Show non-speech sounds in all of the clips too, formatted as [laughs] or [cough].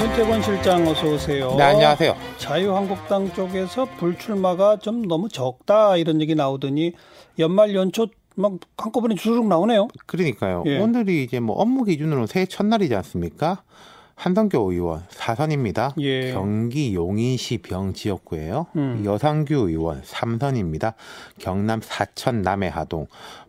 윤태권 실장 어서 오세요. 네, 안녕하세요. 자유한국당 쪽에서 불출마가 좀 너무 적다 이런 얘기 나오더니 연말 연초 막 한꺼번에 주르륵 나오네요. 그러니까요. 예. 오늘이 이제 뭐 업무 기준으로 새해 첫날이지 않습니까? 한성교 의원 사선입니다. 예. 경기 용인시 병 지역구예요. 음. 여상규 의원 삼선입니다. 경남 사천 남해하동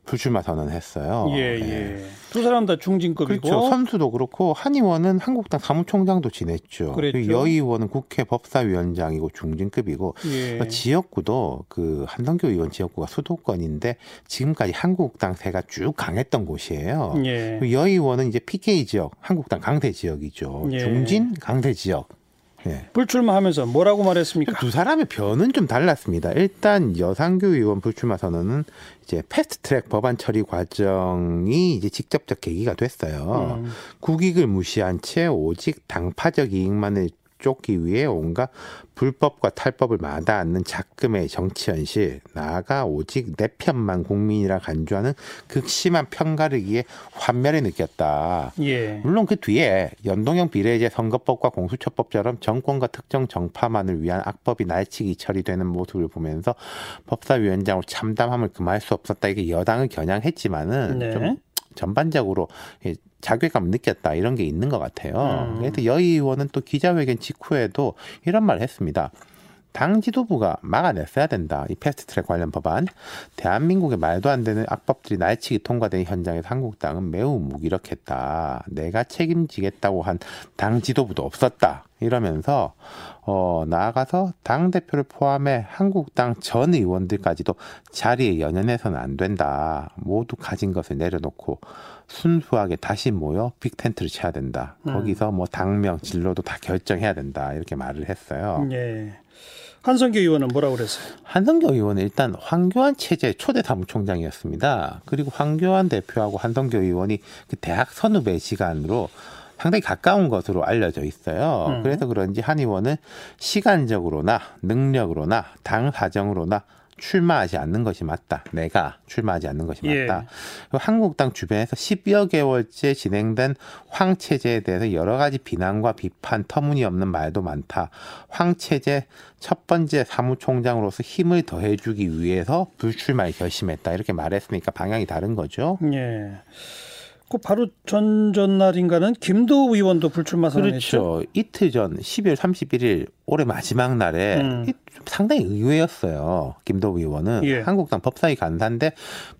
불출마 선언했어요. 예, 예. 예. 두 사람 다 중진급이고. 그렇죠. 선수도 그렇고 한 의원은 한국당 사무총장도 지냈죠. 그랬죠. 여 의원은 국회 법사위원장이고 중진급이고 예. 그 지역구도 그 한성교 의원 지역구가 수도권인데 지금까지 한국당 세가 쭉 강했던 곳이에요. 예. 그여 의원은 이제 PK 지역, 한국당 강세 지역이죠. 예. 중진 강세 지역. 예. 불출마하면서 뭐라고 말했습니까? 두 사람의 변은 좀 달랐습니다. 일단 여상규 의원 불출마 선언은 이제 패스트트랙 법안 처리 과정이 이제 직접적 계기가 됐어요. 음. 국익을 무시한 채 오직 당파적 이익만을 쫓기 위해 온갖 불법과 탈법을 마다않는 작금의 정치 현실, 나아가 오직 내 편만 국민이라 간주하는 극심한 편가르기에 환멸을 느꼈다. 예. 물론 그 뒤에 연동형 비례제 선거법과 공수처법처럼 정권과 특정 정파만을 위한 악법이 날치기 처리되는 모습을 보면서 법사위원장으로 참담함을 금할 수 없었다. 이게 여당을 겨냥했지만은 네. 좀 전반적으로 이 자괴감을 느꼈다 이런 게 있는 것 같아요. 음. 그래서 여 의원은 또 기자회견 직후에도 이런 말을 했습니다. 당 지도부가 막아냈어야 된다. 이 패스트트랙 관련 법안. 대한민국의 말도 안 되는 악법들이 날치기 통과된 현장에서 한국당은 매우 무기력했다. 내가 책임지겠다고 한 당 지도부도 없었다. 이러면서 어 나아가서 당 대표를 포함해 한국당 전 의원들까지도 자리에 연연해서는 안 된다. 모두 가진 것을 내려놓고 순수하게 다시 모여 빅 텐트를 쳐야 된다. 음. 거기서 뭐 당명 진로도 다 결정해야 된다. 이렇게 말을 했어요. 예. 한성규 의원은 뭐라고 그랬어요? 한성교 의원은 일단 황교안 체제 초대 사무총장이었습니다. 그리고 황교안 대표하고 한성교 의원이 그 대학 선후배 시간으로 상당히 가까운 것으로 알려져 있어요. 음. 그래서 그런지 한 의원은 시간적으로나 능력으로나 당 사정으로나 출마하지 않는 것이 맞다. 내가 출마하지 않는 것이 예. 맞다. 그리고 한국당 주변에서 10여 개월째 진행된 황 체제에 대해서 여러 가지 비난과 비판, 터무니없는 말도 많다. 황 체제 첫 번째 사무총장으로서 힘을 더해주기 위해서 불출마를 결심했다. 이렇게 말했으니까 방향이 다른 거죠. 예. 그 바로 전 전날인가는 김도우 의원도 불출마 선언했죠. 그렇죠. 이틀 전 12월 31일 올해 마지막 날에 음. 상당히 의외였어요. 김도우 의원은 예. 한국당 법사위 간사인데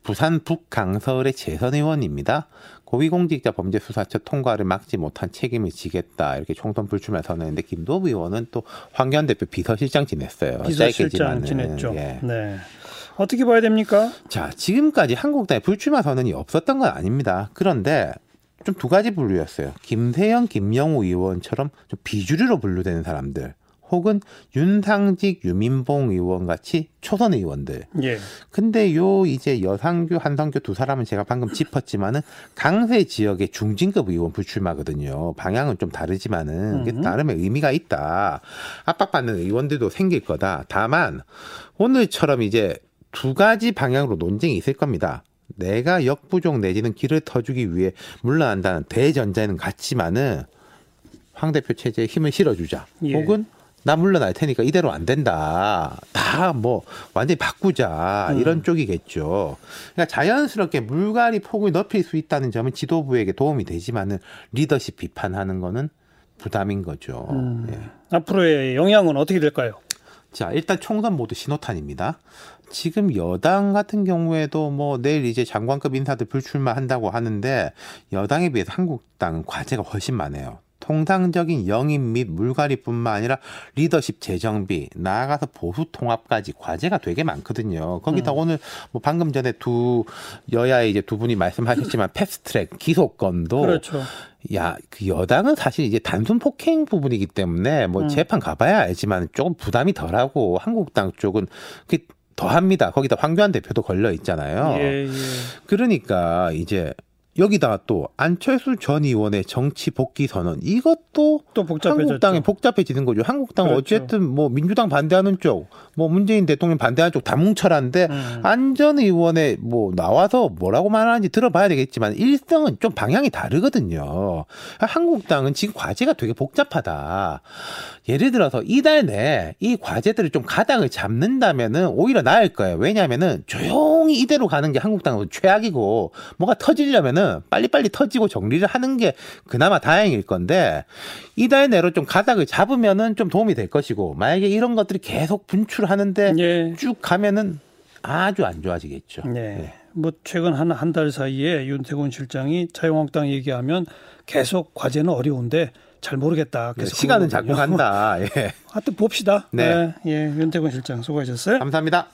부산 북강서울의 재선 의원입니다. 고위공직자 범죄수사처 통과를 막지 못한 책임을 지겠다 이렇게 총선 불출마 선언했는데 김도우 의원은 또 황교안 대표 비서실장 지냈어요. 비서실장. 지냈죠. 예. 네. 어떻게 봐야 됩니까? 자, 지금까지 한국당에 불출마 선언이 없었던 건 아닙니다. 그런데 좀 두 가지 분류였어요. 김세영, 김영우 의원처럼 좀 비주류로 분류되는 사람들, 혹은 윤상직, 유민봉 의원 같이 초선 의원들. 예. 근데 요 이제 여상규, 한성규 두 사람은 제가 방금 짚었지만은 강세 지역의 중진급 의원 불출마거든요. 방향은 좀 다르지만은 음. 나름의 의미가 있다. 압박받는 의원들도 생길 거다. 다만 오늘처럼 이제 두 가지 방향으로 논쟁이 있을 겁니다. 내가 역부족 내지는 길을 터주기 위해 물러난다는 대전제는 같지만은 황 대표 체제에 힘을 실어주자. 예. 혹은 나 물러날 테니까 이대로 안 된다. 다 뭐 완전히 바꾸자. 음. 이런 쪽이겠죠. 그러니까 자연스럽게 물갈이 폭을 넓힐 수 있다는 점은 지도부에게 도움이 되지만은 리더십 비판하는 거는 부담인 거죠. 음. 예. 앞으로의 영향은 어떻게 될까요? 자, 일단 총선 모두 신호탄입니다. 지금 여당 같은 경우에도 뭐 내일 이제 장관급 인사들 불출마한다고 하는데 여당에 비해서 한국당은 과제가 훨씬 많아요. 통상적인 영입 및 물갈이뿐만 아니라 리더십 재정비 나아가서 보수 통합까지 과제가 되게 많거든요. 거기다 오늘 뭐 방금 전에 두 여야의 이제 두 분이 말씀하셨지만 패스트트랙 기소권도 그렇죠. 야, 그 여당은 사실 이제 단순 폭행 부분이기 때문에 뭐 음. 재판 가봐야 알지만 조금 부담이 덜하고 한국당 쪽은 그 더합니다. 거기다 황교안 대표도 걸려 있잖아요. 예, 예. 그러니까 이제 여기다가 또 안철수 전 의원의 정치 복귀 선언 이것도 또, 또 복잡해졌죠. 한국당이 복잡해지는 거죠. 한국당은 그렇죠. 어쨌든 뭐 민주당 반대하는 쪽, 뭐 문재인 대통령 반대하는 쪽 다 뭉쳐라는데 음. 안전 의원에 뭐 나와서 뭐라고 말하는지 들어봐야 되겠지만 일성은 좀 방향이 다르거든요. 한국당은 지금 과제가 되게 복잡하다. 예를 들어서 이달 내에 이 과제들을 좀 가닥을 잡는다면은 오히려 나을 거예요. 왜냐하면은 조용 히 이대로 가는 게 한국당은 최악이고 뭐가 터지려면은 빨리빨리 터지고 정리를 하는 게 그나마 다행일 건데 이달 내로 좀 가닥을 잡으면은 좀 도움이 될 것이고 만약에 이런 것들이 계속 분출하는데 예. 쭉 가면은 아주 안 좋아지겠죠. 네. 뭐 최근 한 한 달 사이에 윤태곤 실장이 자유한국당 얘기하면 계속 과제는 어려운데 잘 모르겠다. 계속 네, 시간은. 자꾸 간다. 예. [laughs] 하여튼 봅시다. 네. 예, 윤태곤 실장 수고하셨어요. 감사합니다.